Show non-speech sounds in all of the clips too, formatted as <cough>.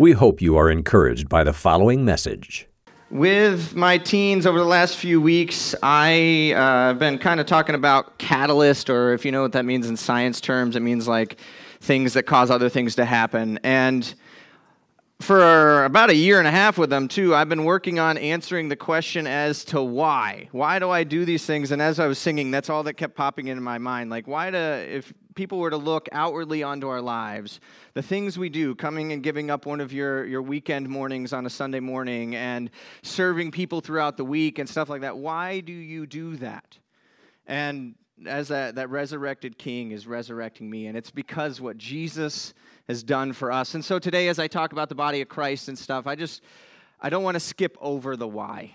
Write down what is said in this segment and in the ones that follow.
We hope you are encouraged by the following message. With my teens over the last few weeks, I've uh, been kind of talking about catalyst, or if you know what that means in science terms, it means like things that cause other things to happen. And for about a year and a half with them too i've been working on answering the question as to why why do i do these things and as i was singing that's all that kept popping into my mind like why do if people were to look outwardly onto our lives the things we do coming and giving up one of your, your weekend mornings on a sunday morning and serving people throughout the week and stuff like that why do you do that and as that, that resurrected king is resurrecting me and it's because what jesus has done for us. And so today, as I talk about the body of Christ and stuff, I just, I don't want to skip over the why.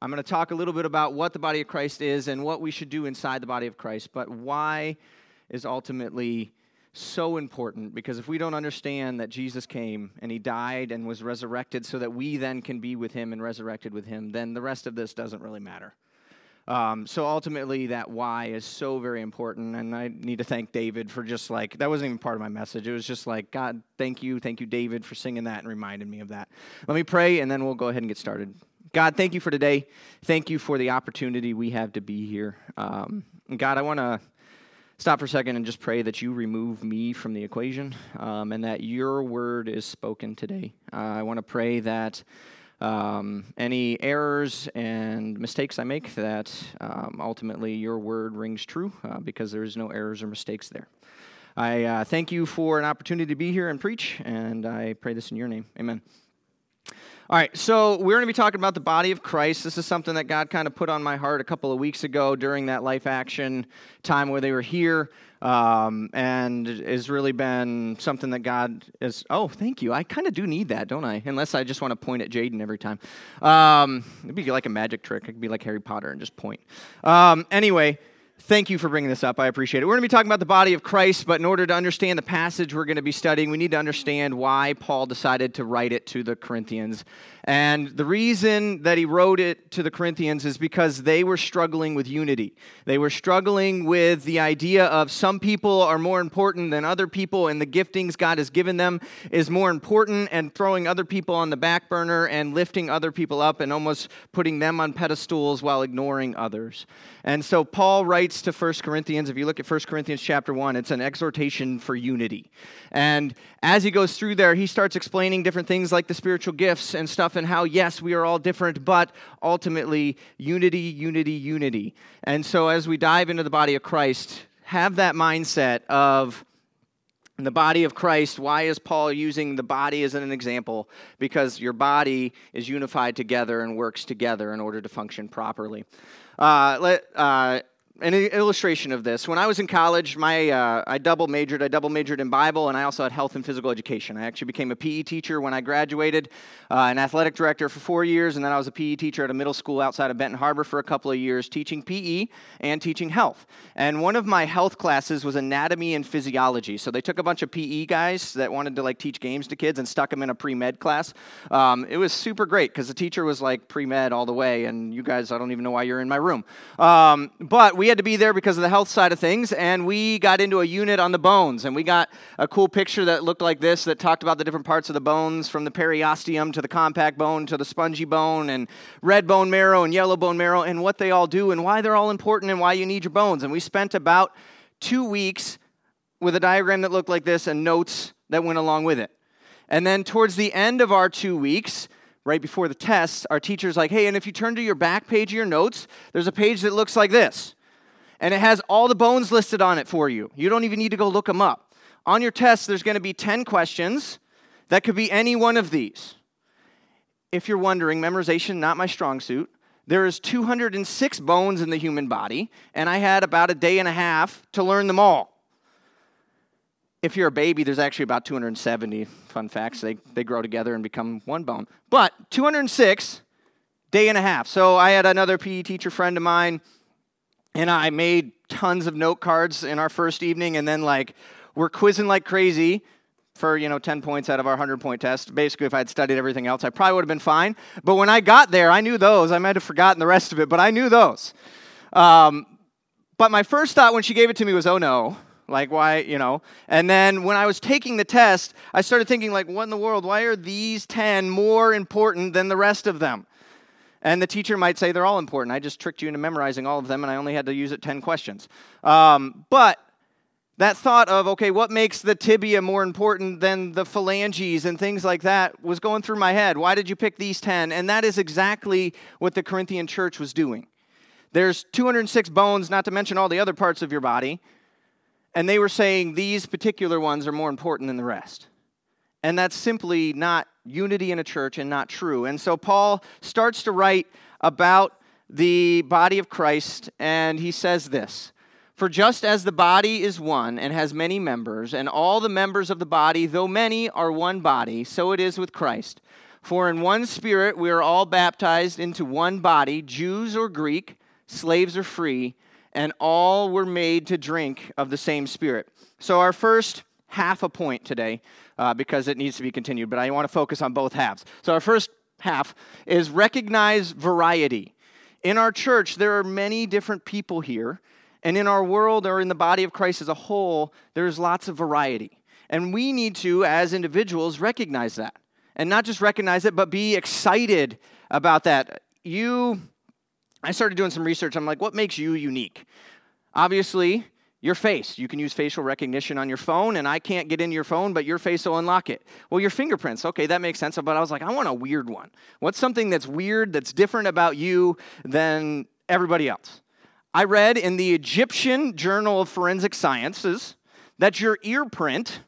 I'm going to talk a little bit about what the body of Christ is and what we should do inside the body of Christ, but why is ultimately so important because if we don't understand that Jesus came and he died and was resurrected so that we then can be with him and resurrected with him, then the rest of this doesn't really matter. Um, so ultimately, that why is so very important. And I need to thank David for just like, that wasn't even part of my message. It was just like, God, thank you. Thank you, David, for singing that and reminding me of that. Let me pray, and then we'll go ahead and get started. God, thank you for today. Thank you for the opportunity we have to be here. Um, God, I want to stop for a second and just pray that you remove me from the equation um, and that your word is spoken today. Uh, I want to pray that um, any errors and mistakes I make, that um, ultimately your word rings true uh, because there is no errors or mistakes there. I uh, thank you for an opportunity to be here and preach, and I pray this in your name. Amen. All right, so we're going to be talking about the body of Christ. This is something that God kind of put on my heart a couple of weeks ago during that life action time where they were here um, and has really been something that God is. Oh, thank you. I kind of do need that, don't I? Unless I just want to point at Jaden every time. Um, it'd be like a magic trick. It could be like Harry Potter and just point. Um, anyway, Thank you for bringing this up. I appreciate it. We're going to be talking about the body of Christ, but in order to understand the passage we're going to be studying, we need to understand why Paul decided to write it to the Corinthians. And the reason that he wrote it to the Corinthians is because they were struggling with unity. They were struggling with the idea of some people are more important than other people, and the giftings God has given them is more important, and throwing other people on the back burner and lifting other people up and almost putting them on pedestals while ignoring others. And so Paul writes to 1 Corinthians, if you look at 1 Corinthians chapter 1, it's an exhortation for unity. And as he goes through there, he starts explaining different things like the spiritual gifts and stuff and how, yes, we are all different, but ultimately, unity, unity, unity. And so as we dive into the body of Christ, have that mindset of, the body of Christ, why is Paul using the body as an example? Because your body is unified together and works together in order to function properly. Uh, let, uh, an illustration of this. When I was in college, my uh, I double majored. I double majored in Bible, and I also had health and physical education. I actually became a PE teacher when I graduated, uh, an athletic director for four years, and then I was a PE teacher at a middle school outside of Benton Harbor for a couple of years, teaching PE and teaching health. And one of my health classes was anatomy and physiology. So they took a bunch of PE guys that wanted to like teach games to kids and stuck them in a pre med class. Um, it was super great because the teacher was like pre med all the way, and you guys, I don't even know why you're in my room. Um, but we had to be there because of the health side of things, and we got into a unit on the bones, and we got a cool picture that looked like this that talked about the different parts of the bones from the periosteum to the compact bone to the spongy bone and red bone marrow and yellow bone marrow and what they all do and why they're all important and why you need your bones. And we spent about two weeks with a diagram that looked like this and notes that went along with it. And then towards the end of our two weeks, right before the test, our teacher's like, hey, and if you turn to your back page of your notes, there's a page that looks like this and it has all the bones listed on it for you. You don't even need to go look them up. On your test, there's going to be 10 questions that could be any one of these. If you're wondering, memorization, not my strong suit. There is 206 bones in the human body, and I had about a day and a half to learn them all. If you're a baby, there's actually about 270. Fun facts, they, they grow together and become one bone. But 206, day and a half. So I had another PE teacher friend of mine and I made tons of note cards in our first evening, and then like we're quizzing like crazy for you know 10 points out of our 100 point test basically if i had studied everything else i probably would have been fine but when i got there i knew those i might have forgotten the rest of it but i knew those um, but my first thought when she gave it to me was oh no Like, why, you know? And then when I was taking the test, I started thinking, like, what in the world? Why are these 10 more important than the rest of them? And the teacher might say they're all important. I just tricked you into memorizing all of them, and I only had to use it 10 questions. Um, but that thought of, okay, what makes the tibia more important than the phalanges and things like that was going through my head. Why did you pick these 10? And that is exactly what the Corinthian church was doing. There's 206 bones, not to mention all the other parts of your body. And they were saying these particular ones are more important than the rest. And that's simply not unity in a church and not true. And so Paul starts to write about the body of Christ, and he says this For just as the body is one and has many members, and all the members of the body, though many, are one body, so it is with Christ. For in one spirit we are all baptized into one body, Jews or Greek, slaves or free, and all were made to drink of the same spirit. So, our first half a point today uh, because it needs to be continued, but I want to focus on both halves. So, our first half is recognize variety. In our church, there are many different people here, and in our world or in the body of Christ as a whole, there's lots of variety. And we need to, as individuals, recognize that. And not just recognize it, but be excited about that. You, I started doing some research. I'm like, what makes you unique? Obviously, your face. You can use facial recognition on your phone, and I can't get into your phone, but your face will unlock it. Well, your fingerprints. Okay, that makes sense. But I was like, I want a weird one. What's something that's weird, that's different about you than everybody else? I read in the Egyptian Journal of Forensic Sciences that your ear print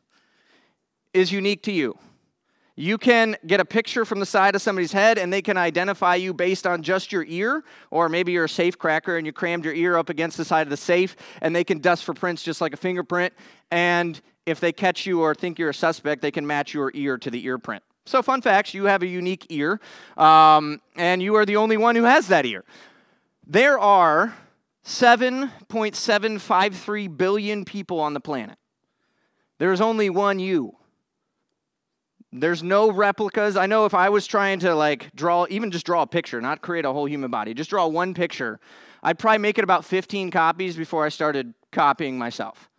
is unique to you. You can get a picture from the side of somebody's head and they can identify you based on just your ear, or maybe you're a safe cracker and you crammed your ear up against the side of the safe and they can dust for prints just like a fingerprint. And if they catch you or think you're a suspect, they can match your ear to the ear print. So, fun facts you have a unique ear, um, and you are the only one who has that ear. There are 7.753 billion people on the planet. There's only one you. There's no replicas. I know if I was trying to like draw, even just draw a picture, not create a whole human body, just draw one picture, I'd probably make it about 15 copies before I started copying myself.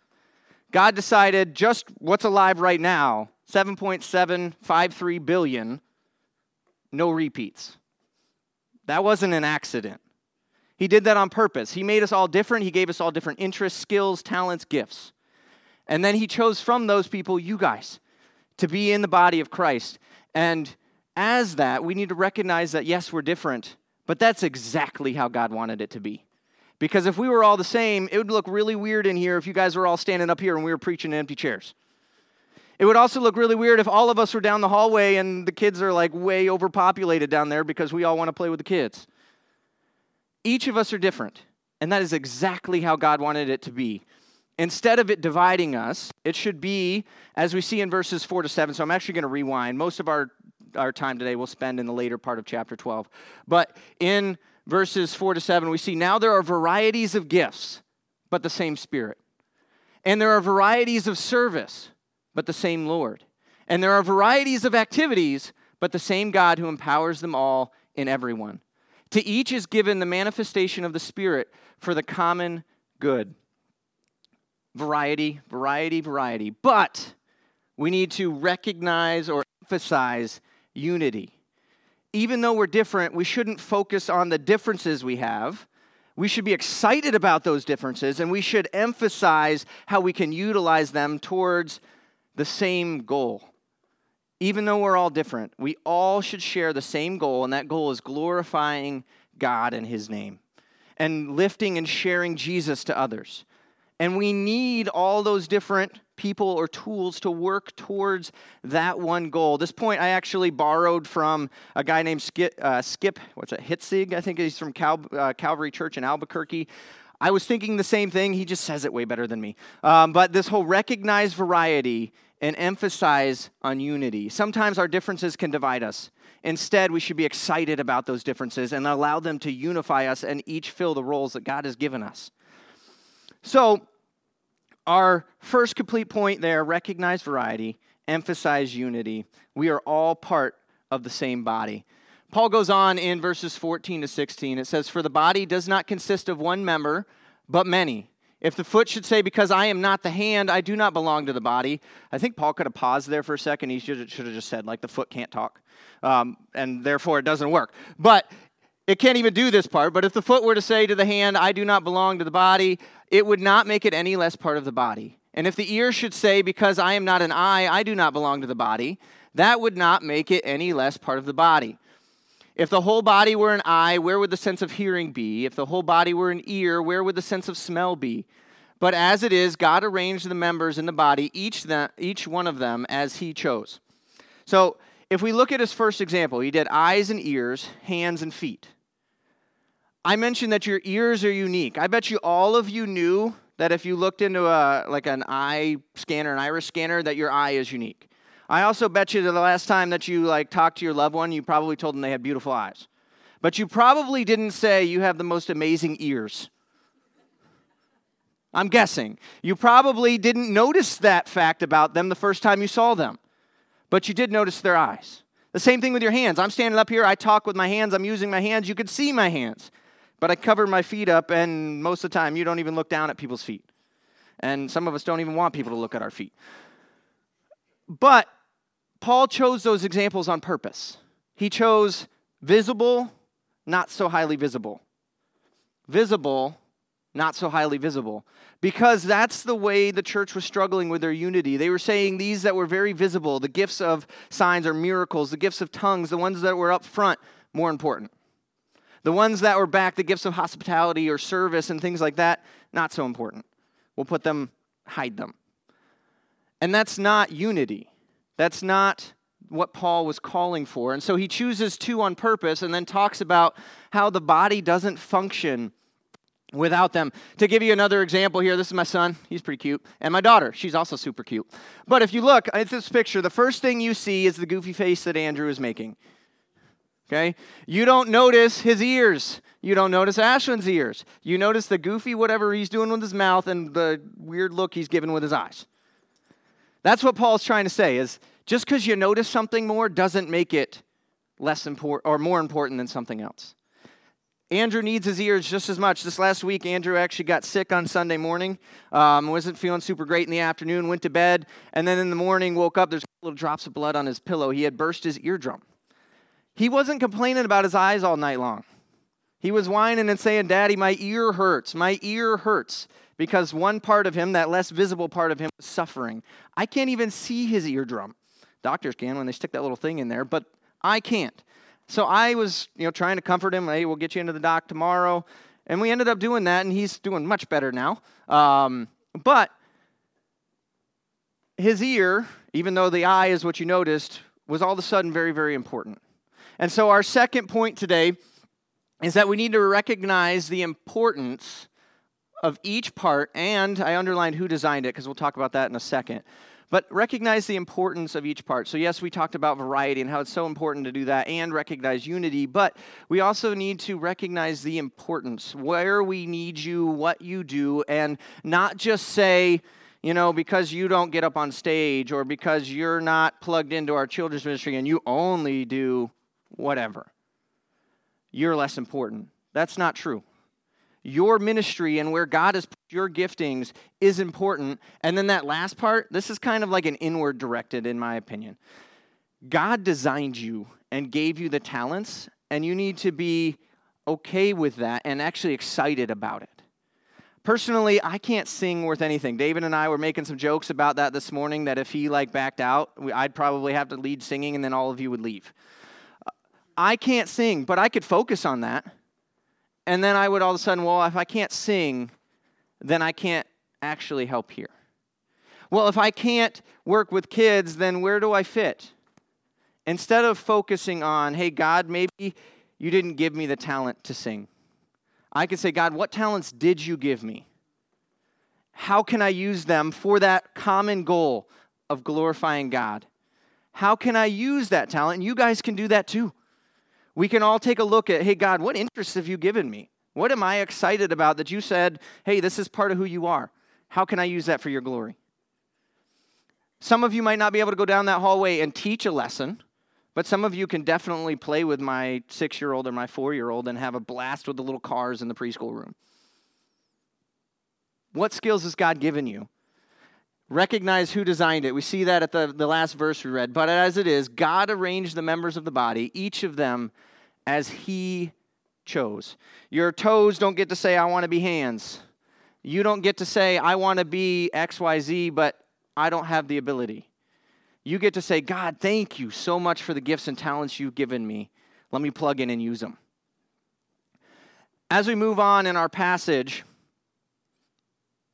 God decided just what's alive right now 7.753 billion, no repeats. That wasn't an accident. He did that on purpose. He made us all different. He gave us all different interests, skills, talents, gifts. And then he chose from those people you guys to be in the body of Christ. And as that, we need to recognize that, yes, we're different, but that's exactly how God wanted it to be. Because if we were all the same, it would look really weird in here if you guys were all standing up here and we were preaching in empty chairs. It would also look really weird if all of us were down the hallway and the kids are like way overpopulated down there because we all want to play with the kids. Each of us are different, and that is exactly how God wanted it to be. Instead of it dividing us, it should be, as we see in verses 4 to 7. So I'm actually going to rewind. Most of our, our time today we'll spend in the later part of chapter 12. But in verses 4 to 7, we see now there are varieties of gifts, but the same Spirit. And there are varieties of service, but the same Lord. And there are varieties of activities, but the same God who empowers them all in everyone. To each is given the manifestation of the Spirit for the common good variety, variety, variety. But we need to recognize or emphasize unity. Even though we're different, we shouldn't focus on the differences we have. We should be excited about those differences and we should emphasize how we can utilize them towards the same goal. Even though we're all different, we all should share the same goal, and that goal is glorifying God and His name and lifting and sharing Jesus to others. And we need all those different people or tools to work towards that one goal. This point I actually borrowed from a guy named Skip, uh, Skip what's that, Heitzig? I think he's from Cal, uh, Calvary Church in Albuquerque. I was thinking the same thing. He just says it way better than me. Um, but this whole recognize variety and emphasize on unity. Sometimes our differences can divide us. Instead, we should be excited about those differences and allow them to unify us and each fill the roles that God has given us. So, our first complete point there recognize variety, emphasize unity. We are all part of the same body. Paul goes on in verses 14 to 16. It says, For the body does not consist of one member, but many. If the foot should say, Because I am not the hand, I do not belong to the body, I think Paul could have paused there for a second. He should have, have just said, like, the foot can't talk, um, and therefore it doesn't work. But it can't even do this part. But if the foot were to say to the hand, I do not belong to the body, it would not make it any less part of the body. And if the ear should say, Because I am not an eye, I do not belong to the body, that would not make it any less part of the body. If the whole body were an eye, where would the sense of hearing be? If the whole body were an ear, where would the sense of smell be? But as it is, God arranged the members in the body, each, the, each one of them, as He chose. So if we look at His first example, He did eyes and ears, hands and feet. I mentioned that your ears are unique. I bet you all of you knew that if you looked into a like an eye scanner, an iris scanner, that your eye is unique. I also bet you that the last time that you like talked to your loved one, you probably told them they had beautiful eyes. But you probably didn't say you have the most amazing ears. I'm guessing. You probably didn't notice that fact about them the first time you saw them. But you did notice their eyes. The same thing with your hands. I'm standing up here, I talk with my hands, I'm using my hands. You could see my hands. But I cover my feet up, and most of the time, you don't even look down at people's feet. And some of us don't even want people to look at our feet. But Paul chose those examples on purpose. He chose visible, not so highly visible. Visible, not so highly visible. Because that's the way the church was struggling with their unity. They were saying these that were very visible, the gifts of signs or miracles, the gifts of tongues, the ones that were up front, more important. The ones that were back, the gifts of hospitality or service and things like that, not so important. We'll put them, hide them. And that's not unity. That's not what Paul was calling for. And so he chooses two on purpose and then talks about how the body doesn't function without them. To give you another example here, this is my son. He's pretty cute. And my daughter, she's also super cute. But if you look at this picture, the first thing you see is the goofy face that Andrew is making. Okay? You don't notice his ears. You don't notice Ashwin's ears. You notice the goofy whatever he's doing with his mouth and the weird look he's giving with his eyes. That's what Paul's trying to say is just because you notice something more doesn't make it less important or more important than something else. Andrew needs his ears just as much. This last week, Andrew actually got sick on Sunday morning. Um, wasn't feeling super great in the afternoon. Went to bed, and then in the morning woke up. There's little drops of blood on his pillow. He had burst his eardrum. He wasn't complaining about his eyes all night long. He was whining and saying, "Daddy, my ear hurts. My ear hurts." because one part of him, that less visible part of him, was suffering. I can't even see his eardrum. Doctors can when they stick that little thing in there, but I can't. So I was, you know, trying to comfort him. Hey, we'll get you into the doc tomorrow, and we ended up doing that, and he's doing much better now. Um, but his ear, even though the eye is what you noticed, was all of a sudden very, very important. And so our second point today is that we need to recognize the importance of each part, and I underlined who designed it because we'll talk about that in a second. But recognize the importance of each part. So, yes, we talked about variety and how it's so important to do that and recognize unity, but we also need to recognize the importance, where we need you, what you do, and not just say, you know, because you don't get up on stage or because you're not plugged into our children's ministry and you only do whatever, you're less important. That's not true your ministry and where God has put your giftings is important. And then that last part, this is kind of like an inward directed, in my opinion. God designed you and gave you the talents, and you need to be okay with that and actually excited about it. Personally, I can't sing worth anything. David and I were making some jokes about that this morning that if he like backed out, I'd probably have to lead singing and then all of you would leave. I can't sing, but I could focus on that. And then I would all of a sudden, well, if I can't sing, then I can't actually help here. Well, if I can't work with kids, then where do I fit? Instead of focusing on, hey, God, maybe you didn't give me the talent to sing, I could say, God, what talents did you give me? How can I use them for that common goal of glorifying God? How can I use that talent? And you guys can do that too we can all take a look at, hey, God, what interests have you given me? What am I excited about that you said, hey, this is part of who you are? How can I use that for your glory? Some of you might not be able to go down that hallway and teach a lesson, but some of you can definitely play with my six year old or my four year old and have a blast with the little cars in the preschool room. What skills has God given you? Recognize who designed it. We see that at the, the last verse we read. But as it is, God arranged the members of the body, each of them as He chose. Your toes don't get to say, I want to be hands. You don't get to say, I want to be XYZ, but I don't have the ability. You get to say, God, thank you so much for the gifts and talents you've given me. Let me plug in and use them. As we move on in our passage,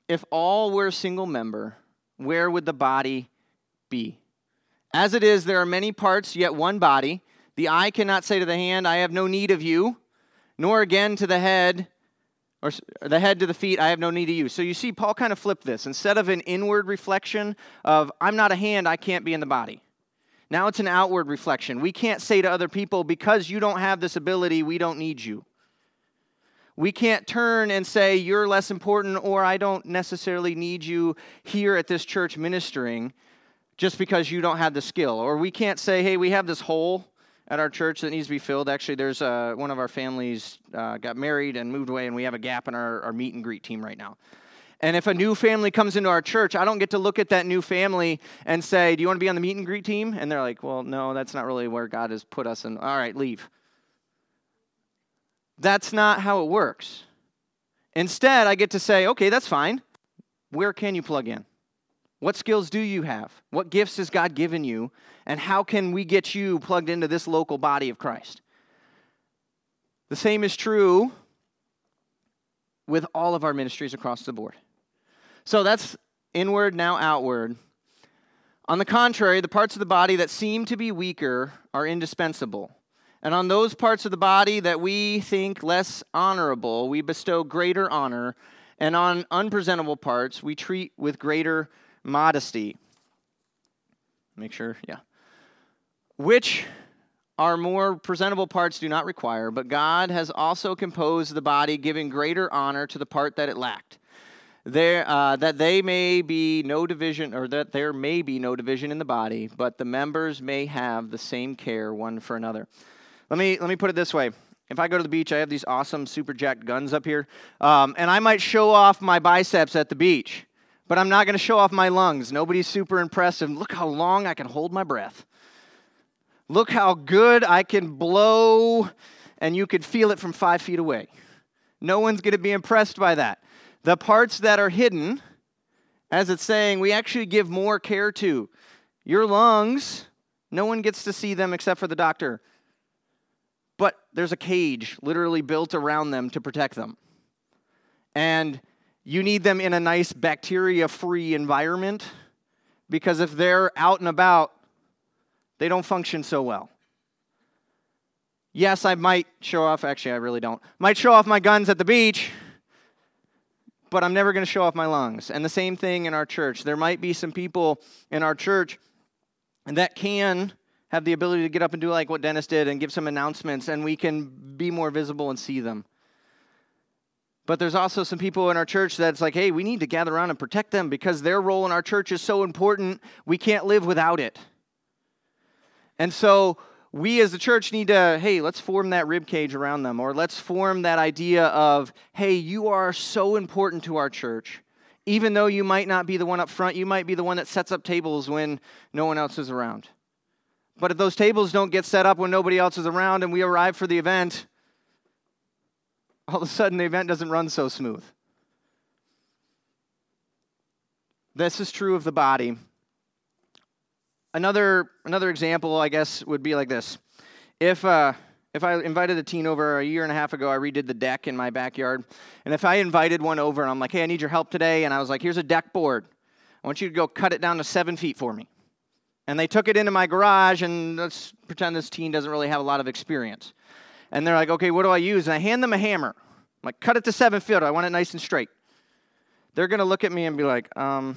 if all were a single member, where would the body be? As it is, there are many parts, yet one body. The eye cannot say to the hand, I have no need of you, nor again to the head, or the head to the feet, I have no need of you. So you see, Paul kind of flipped this. Instead of an inward reflection of, I'm not a hand, I can't be in the body. Now it's an outward reflection. We can't say to other people, because you don't have this ability, we don't need you. We can't turn and say, You're less important, or I don't necessarily need you here at this church ministering just because you don't have the skill. Or we can't say, Hey, we have this hole at our church that needs to be filled. Actually, there's uh, one of our families uh, got married and moved away, and we have a gap in our, our meet and greet team right now. And if a new family comes into our church, I don't get to look at that new family and say, Do you want to be on the meet and greet team? And they're like, Well, no, that's not really where God has put us. And all right, leave. That's not how it works. Instead, I get to say, okay, that's fine. Where can you plug in? What skills do you have? What gifts has God given you? And how can we get you plugged into this local body of Christ? The same is true with all of our ministries across the board. So that's inward, now outward. On the contrary, the parts of the body that seem to be weaker are indispensable. And on those parts of the body that we think less honorable, we bestow greater honor. And on unpresentable parts, we treat with greater modesty. Make sure, yeah. Which our more presentable parts do not require, but God has also composed the body, giving greater honor to the part that it lacked. There, uh, that they may be no division, or that there may be no division in the body, but the members may have the same care one for another. Let me, let me put it this way. If I go to the beach, I have these awesome super jacked guns up here, um, and I might show off my biceps at the beach, but I'm not going to show off my lungs. Nobody's super impressed. And look how long I can hold my breath. Look how good I can blow, and you could feel it from five feet away. No one's going to be impressed by that. The parts that are hidden, as it's saying, we actually give more care to. Your lungs, no one gets to see them except for the doctor there's a cage literally built around them to protect them. And you need them in a nice bacteria free environment because if they're out and about, they don't function so well. Yes, I might show off, actually, I really don't. Might show off my guns at the beach, but I'm never going to show off my lungs. And the same thing in our church. There might be some people in our church that can have the ability to get up and do like what Dennis did and give some announcements, and we can be more visible and see them. But there's also some people in our church that's like, hey, we need to gather around and protect them because their role in our church is so important, we can't live without it. And so we as the church need to, hey, let's form that rib cage around them, or let's form that idea of, hey, you are so important to our church. Even though you might not be the one up front, you might be the one that sets up tables when no one else is around. But if those tables don't get set up when nobody else is around and we arrive for the event, all of a sudden the event doesn't run so smooth. This is true of the body. Another, another example, I guess, would be like this. If, uh, if I invited a teen over a year and a half ago, I redid the deck in my backyard. And if I invited one over and I'm like, hey, I need your help today, and I was like, here's a deck board. I want you to go cut it down to seven feet for me. And they took it into my garage, and let's pretend this teen doesn't really have a lot of experience. And they're like, okay, what do I use? And I hand them a hammer. I'm like, cut it to seven feet. I want it nice and straight. They're going to look at me and be like, um,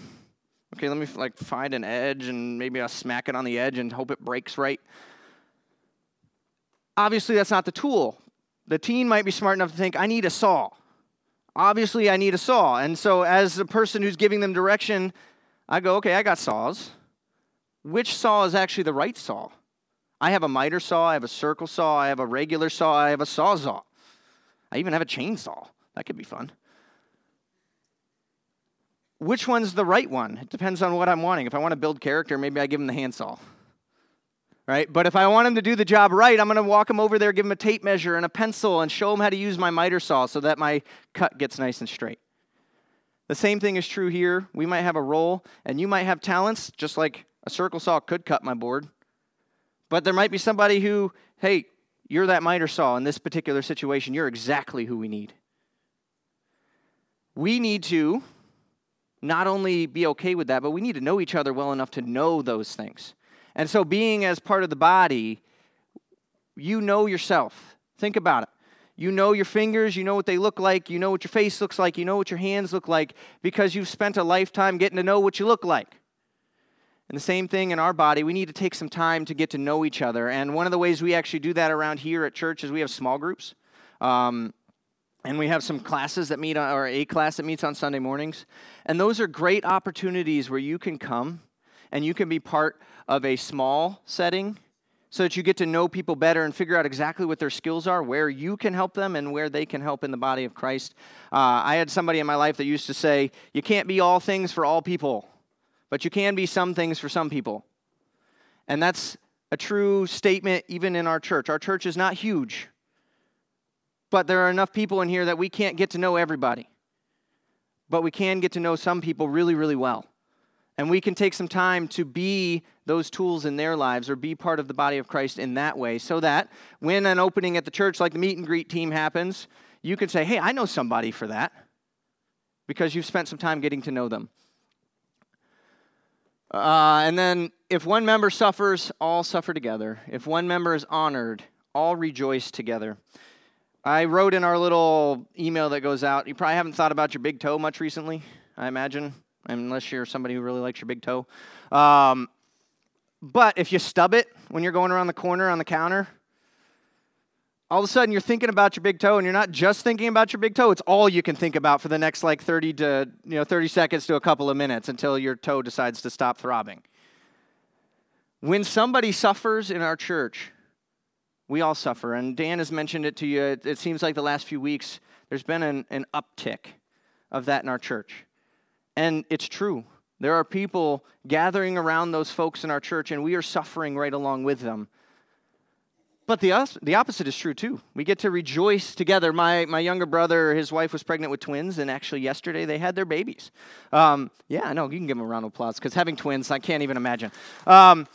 okay, let me like find an edge and maybe I'll smack it on the edge and hope it breaks right. Obviously, that's not the tool. The teen might be smart enough to think, I need a saw. Obviously, I need a saw. And so, as the person who's giving them direction, I go, okay, I got saws which saw is actually the right saw. I have a miter saw, I have a circle saw, I have a regular saw, I have a sawzall. I even have a chainsaw. That could be fun. which one's the right one? It depends on what I'm wanting. If I want to build character, maybe I give him the handsaw. Right? But if I want him to do the job right, I'm going to walk him over there, give him a tape measure and a pencil, and show him how to use my miter saw so that my cut gets nice and straight. The same thing is true here. We might have a role, and you might have talents, just like a circle saw could cut my board. But there might be somebody who, hey, you're that miter saw in this particular situation. You're exactly who we need. We need to not only be okay with that, but we need to know each other well enough to know those things. And so, being as part of the body, you know yourself. Think about it. You know your fingers, you know what they look like, you know what your face looks like, you know what your hands look like because you've spent a lifetime getting to know what you look like. And the same thing in our body, we need to take some time to get to know each other. And one of the ways we actually do that around here at church is we have small groups. Um, and we have some classes that meet, or a class that meets on Sunday mornings. And those are great opportunities where you can come and you can be part of a small setting so that you get to know people better and figure out exactly what their skills are, where you can help them, and where they can help in the body of Christ. Uh, I had somebody in my life that used to say, You can't be all things for all people, but you can be some things for some people. And that's a true statement even in our church. Our church is not huge, but there are enough people in here that we can't get to know everybody. But we can get to know some people really, really well. And we can take some time to be those tools in their lives or be part of the body of Christ in that way so that when an opening at the church, like the meet and greet team, happens, you can say, Hey, I know somebody for that because you've spent some time getting to know them. Uh, and then, if one member suffers, all suffer together. If one member is honored, all rejoice together. I wrote in our little email that goes out, you probably haven't thought about your big toe much recently, I imagine unless you're somebody who really likes your big toe. Um, but if you stub it when you're going around the corner on the counter, all of a sudden you're thinking about your big toe and you're not just thinking about your big toe. It's all you can think about for the next like 30 to you know 30 seconds to a couple of minutes until your toe decides to stop throbbing. When somebody suffers in our church we all suffer. And dan has mentioned it to you. It, it seems like the last few weeks there's been an, an uptick of that in our church. And it's true. There are people gathering around those folks in our church, and we are suffering right along with them. But the, the opposite is true too. We get to rejoice together. My, my younger brother, his wife was pregnant with twins, and actually yesterday they had their babies. Um, yeah, I know. You can give them a round of applause because having twins, I can't even imagine. Um,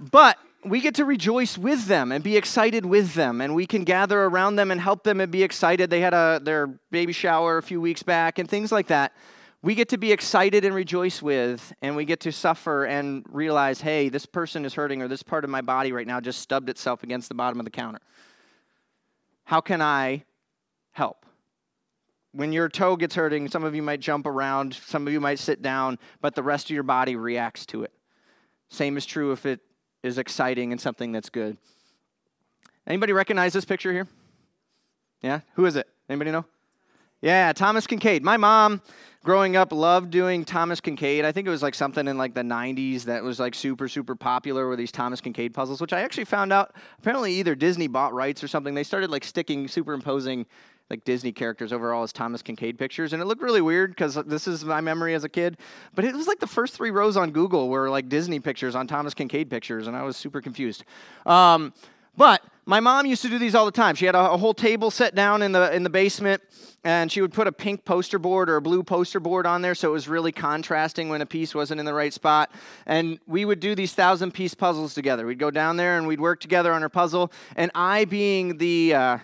but we get to rejoice with them and be excited with them, and we can gather around them and help them and be excited. They had a, their baby shower a few weeks back and things like that we get to be excited and rejoice with, and we get to suffer and realize, hey, this person is hurting, or this part of my body right now just stubbed itself against the bottom of the counter. How can I help? When your toe gets hurting, some of you might jump around, some of you might sit down, but the rest of your body reacts to it. Same is true if it is exciting and something that's good. Anybody recognize this picture here? Yeah? Who is it? Anybody know? Yeah, Thomas Kinkade. My mom, growing up, loved doing Thomas Kinkade. I think it was like something in like the 90s that was like super, super popular were these Thomas Kinkade puzzles, which I actually found out apparently either Disney bought rights or something. They started like sticking, superimposing like Disney characters over all his Thomas Kinkade pictures. And it looked really weird because this is my memory as a kid. But it was like the first three rows on Google were like Disney pictures on Thomas Kinkade pictures, and I was super confused. Um, but my mom used to do these all the time. She had a, a, whole table set down in the in the basement, and she would put a pink poster board or a blue poster board on there, so it was really contrasting when a piece wasn't in the right spot. And we would do these thousand piece puzzles together. We'd go down there and we'd work together on her puzzle. And I, being the uh,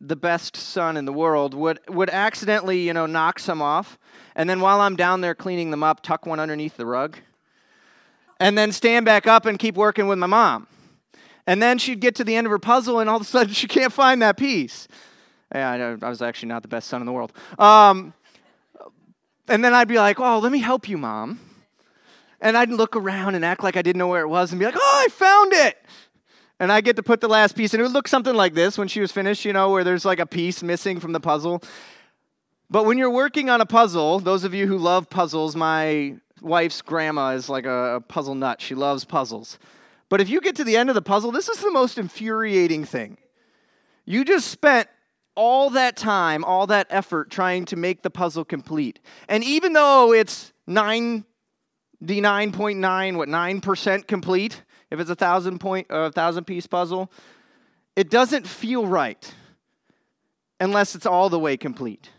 the best son in the world, would would accidentally you know knock some off, and then while I'm down there cleaning them up, tuck one underneath the rug, and then stand back up and keep working with my mom. And then she'd get to the end of her puzzle, and all of a sudden <laughs> she can't find that piece. Yeah, I was actually not the best son in the world. Um, and then I'd be like, oh, let me help you, mom. And I'd look around and act like I didn't know where it was and be like, oh, I found it. And I get to put the last piece, and it would look something like this when she was finished, you know, where there's like a piece missing from the puzzle. But when you're working on a puzzle, those of you who love puzzles, my wife's grandma is like a puzzle nut. She loves puzzles. But if you get to the end of the puzzle, this is the most infuriating thing. You just spent all that time, all that effort trying to make the puzzle complete. And even though it's 99.9, what, 9% complete, if it's a thousand point, a thousand piece puzzle, it doesn't feel right unless it's all the way complete.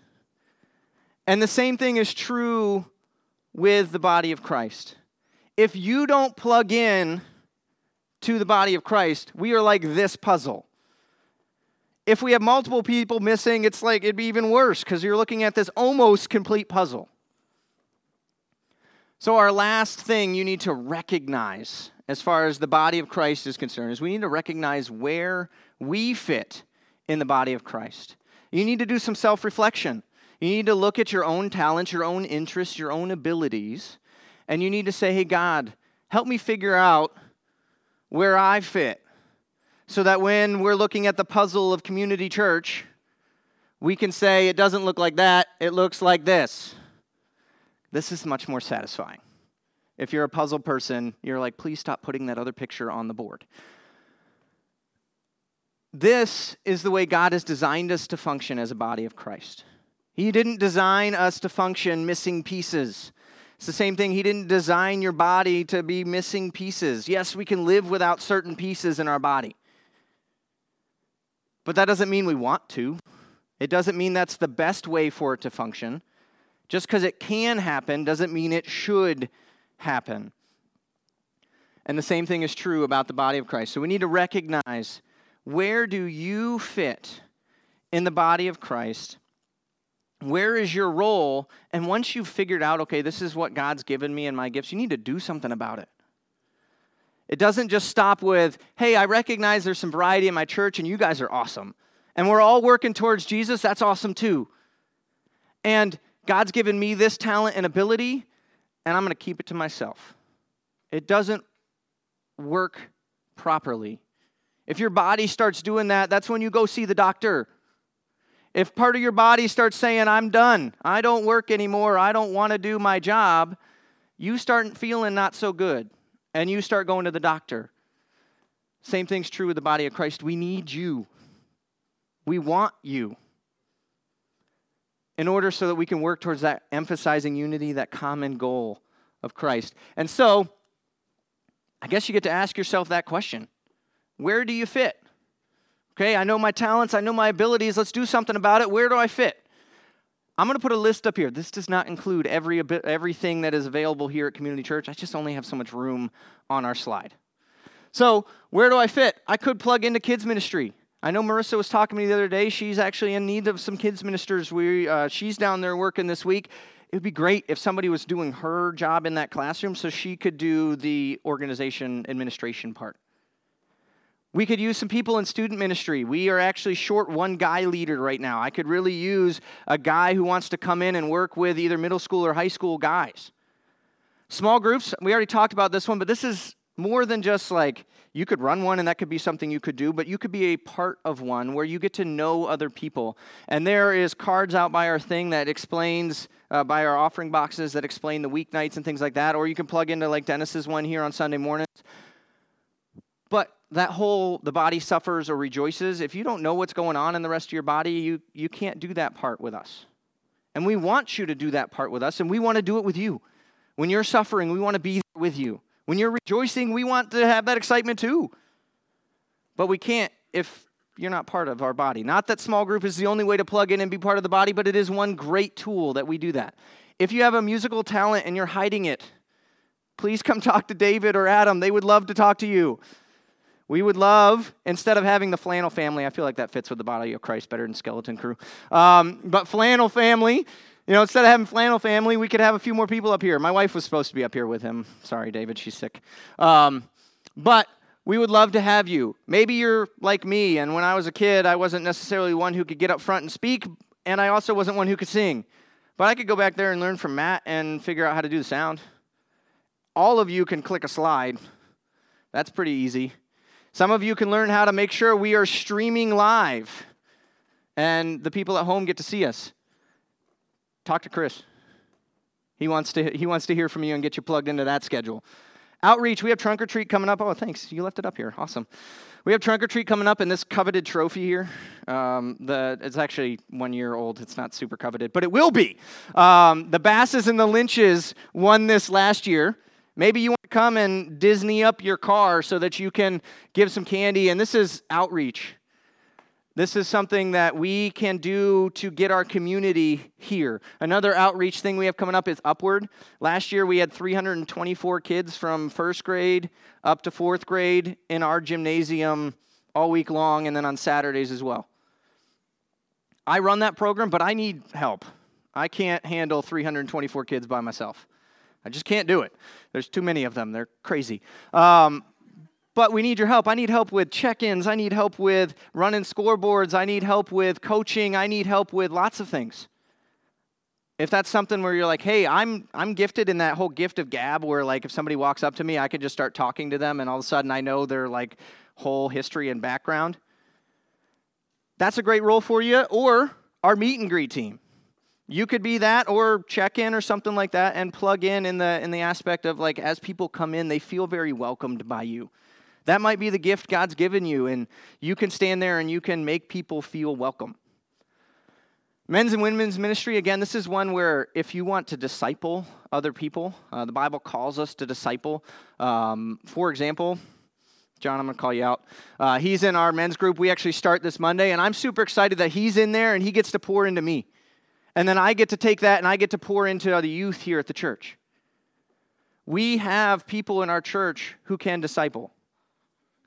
And the same thing is true with the body of Christ. If you don't plug in to the body of Christ, we are like this puzzle. If we have multiple people missing, it's like it'd be even worse because you're looking at this almost complete puzzle. So, our last thing you need to recognize as far as the body of Christ is concerned is we need to recognize where we fit in the body of Christ. You need to do some self reflection. You need to look at your own talents, your own interests, your own abilities, and you need to say, hey, God, help me figure out where I fit so that when we're looking at the puzzle of community church, we can say, it doesn't look like that, it looks like this. This is much more satisfying. If you're a puzzle person, you're like, please stop putting that other picture on the board. This is the way God has designed us to function as a body of Christ. He didn't design us to function missing pieces. It's the same thing. He didn't design your body to be missing pieces. Yes, we can live without certain pieces in our body. But that doesn't mean we want to. It doesn't mean that's the best way for it to function. Just because it can happen doesn't mean it should happen. And the same thing is true about the body of Christ. So we need to recognize where do you fit in the body of Christ where is your role? And once you've figured out, okay, this is what God's given me and my gifts, you need to do something about it. It doesn't just stop with, hey, I recognize there's some variety in my church and you guys are awesome. And we're all working towards Jesus, that's awesome too. And God's given me this talent and ability, and I'm going to keep it to myself. It doesn't work properly. If your body starts doing that, that's when you go see the doctor. If part of your body starts saying, I'm done, I don't work anymore, I don't want to do my job, you start feeling not so good and you start going to the doctor. Same thing's true with the body of Christ. We need you, we want you in order so that we can work towards that emphasizing unity, that common goal of Christ. And so, I guess you get to ask yourself that question Where do you fit? Okay, I know my talents, I know my abilities. Let's do something about it. Where do I fit? I'm going to put a list up here. This does not include every everything that is available here at Community Church. I just only have so much room on our slide. So, where do I fit? I could plug into kids ministry. I know Marissa was talking to me the other day. She's actually in need of some kids ministers. We, uh, she's down there working this week. It would be great if somebody was doing her job in that classroom so she could do the organization administration part. We could use some people in student ministry. We are actually short one guy leader right now. I could really use a guy who wants to come in and work with either middle school or high school guys. Small groups, we already talked about this one, but this is more than just like you could run one and that could be something you could do, but you could be a part of one where you get to know other people. And there is cards out by our thing that explains, uh, by our offering boxes that explain the weeknights and things like that. Or you can plug into like Dennis's one here on Sunday mornings. That whole the body suffers or rejoices, if you don't know what's going on in the rest of your body, you, you can't do that part with us. And we want you to do that part with us, and we want to do it with you. When you're suffering, we want to be with you. When you're rejoicing, we want to have that excitement too. But we can't if you're not part of our body. Not that small group is the only way to plug in and be part of the body, but it is one great tool that we do that. If you have a musical talent and you're hiding it, please come talk to David or Adam. They would love to talk to you. We would love, instead of having the flannel family, I feel like that fits with the body of Christ better than skeleton crew. Um, but flannel family, you know, instead of having flannel family, we could have a few more people up here. My wife was supposed to be up here with him. Sorry, David, she's sick. Um, but we would love to have you. Maybe you're like me, and when I was a kid, I wasn't necessarily one who could get up front and speak, and I also wasn't one who could sing. But I could go back there and learn from Matt and figure out how to do the sound. All of you can click a slide. That's pretty easy. Some of you can learn how to make sure we are streaming live and the people at home get to see us. Talk to Chris. He wants to, he wants to hear from you and get you plugged into that schedule. outreach, we have trunk or treat coming up. Oh, thanks. You left it up here. Awesome. We have trunk or treat coming up, and this coveted trophy here. Um, the it's actually one year old. It's not super coveted, but it will be. Um, the Basses and the Lynches won this last year. Maybe you want to come and Disney up your car so that you can give some candy. And this is outreach. This is something that we can do to get our community here. Another outreach thing we have coming up is Upward. Last year we had 324 kids from first grade up to fourth grade in our gymnasium all week long and then on Saturdays as well. I run that program, but I need help. I can't handle 324 kids by myself. I just can't do it. There's too many of them. They're crazy. Um, but we need your help. I need help with check ins. I need help with running scoreboards. I need help with coaching. I need help with lots of things. If that's something where you're like, hey, I'm, I'm gifted in that whole gift of gab where, like, if somebody walks up to me, I could just start talking to them and all of a sudden I know their, like, whole history and background. That's a great role for you. Or our meet and greet team. You could be that or check in or something like that and plug in in the in the aspect of like as people come in they feel very welcomed by you. That might be the gift God's given you, and you can stand there and you can make people feel welcome. Men's and women's ministry, again, this is one where if you want to disciple other people, uh, the Bible calls us to disciple. Um, for example, John, I'm going to call you out. Uh, he's in our men's group. We actually start this Monday, and I'm super excited that he's in there and he gets to pour into me. And then I get to take that and I get to pour into the youth here at the church. We have people in our church who can disciple.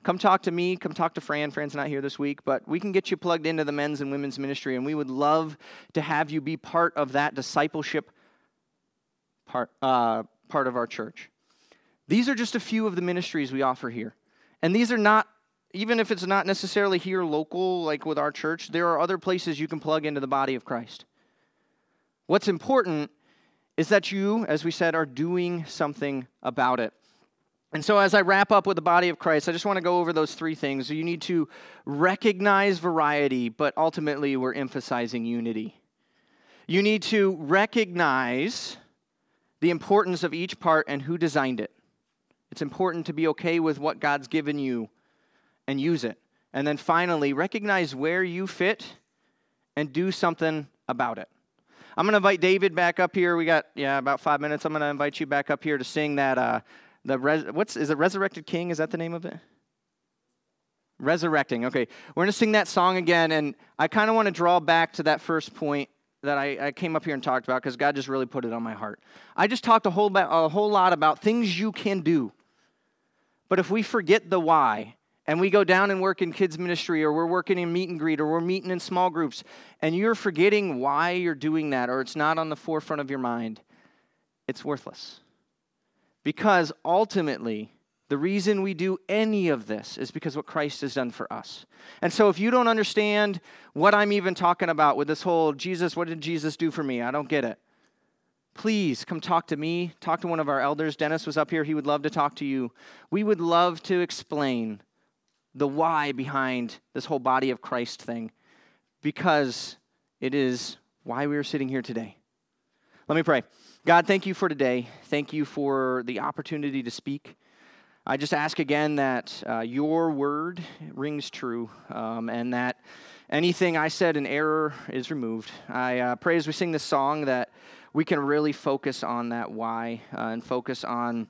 Come talk to me. Come talk to Fran. Fran's not here this week, but we can get you plugged into the men's and women's ministry, and we would love to have you be part of that discipleship part, uh, part of our church. These are just a few of the ministries we offer here. And these are not, even if it's not necessarily here local, like with our church, there are other places you can plug into the body of Christ. What's important is that you, as we said, are doing something about it. And so, as I wrap up with the body of Christ, I just want to go over those three things. You need to recognize variety, but ultimately, we're emphasizing unity. You need to recognize the importance of each part and who designed it. It's important to be okay with what God's given you and use it. And then finally, recognize where you fit and do something about it. I'm going to invite David back up here. We got, yeah, about five minutes. I'm going to invite you back up here to sing that. Uh, the res- what's is it resurrected king is that the name of it resurrecting okay we're going to sing that song again and i kind of want to draw back to that first point that I, I came up here and talked about because god just really put it on my heart i just talked a whole, ba- a whole lot about things you can do but if we forget the why and we go down and work in kids ministry or we're working in meet and greet or we're meeting in small groups and you're forgetting why you're doing that or it's not on the forefront of your mind it's worthless because ultimately, the reason we do any of this is because what Christ has done for us. And so if you don't understand what I'm even talking about with this whole Jesus, what did Jesus do for me? I don't get it. Please come talk to me, talk to one of our elders. Dennis was up here, he would love to talk to you. We would love to explain the why behind this whole body of Christ thing because it is why we are sitting here today. Let me pray. God, thank you for today. Thank you for the opportunity to speak. I just ask again that uh, your word rings true um, and that anything I said in error is removed. I uh, pray as we sing this song that we can really focus on that why uh, and focus on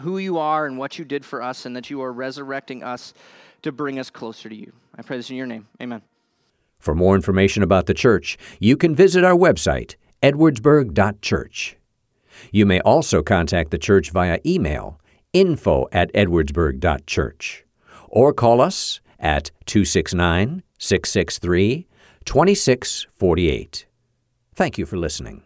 who you are and what you did for us and that you are resurrecting us to bring us closer to you. I pray this in your name. Amen. For more information about the church, you can visit our website edwardsburg.church. You may also contact the church via email info at edwardsburg.church or call us at 269 663 2648. Thank you for listening.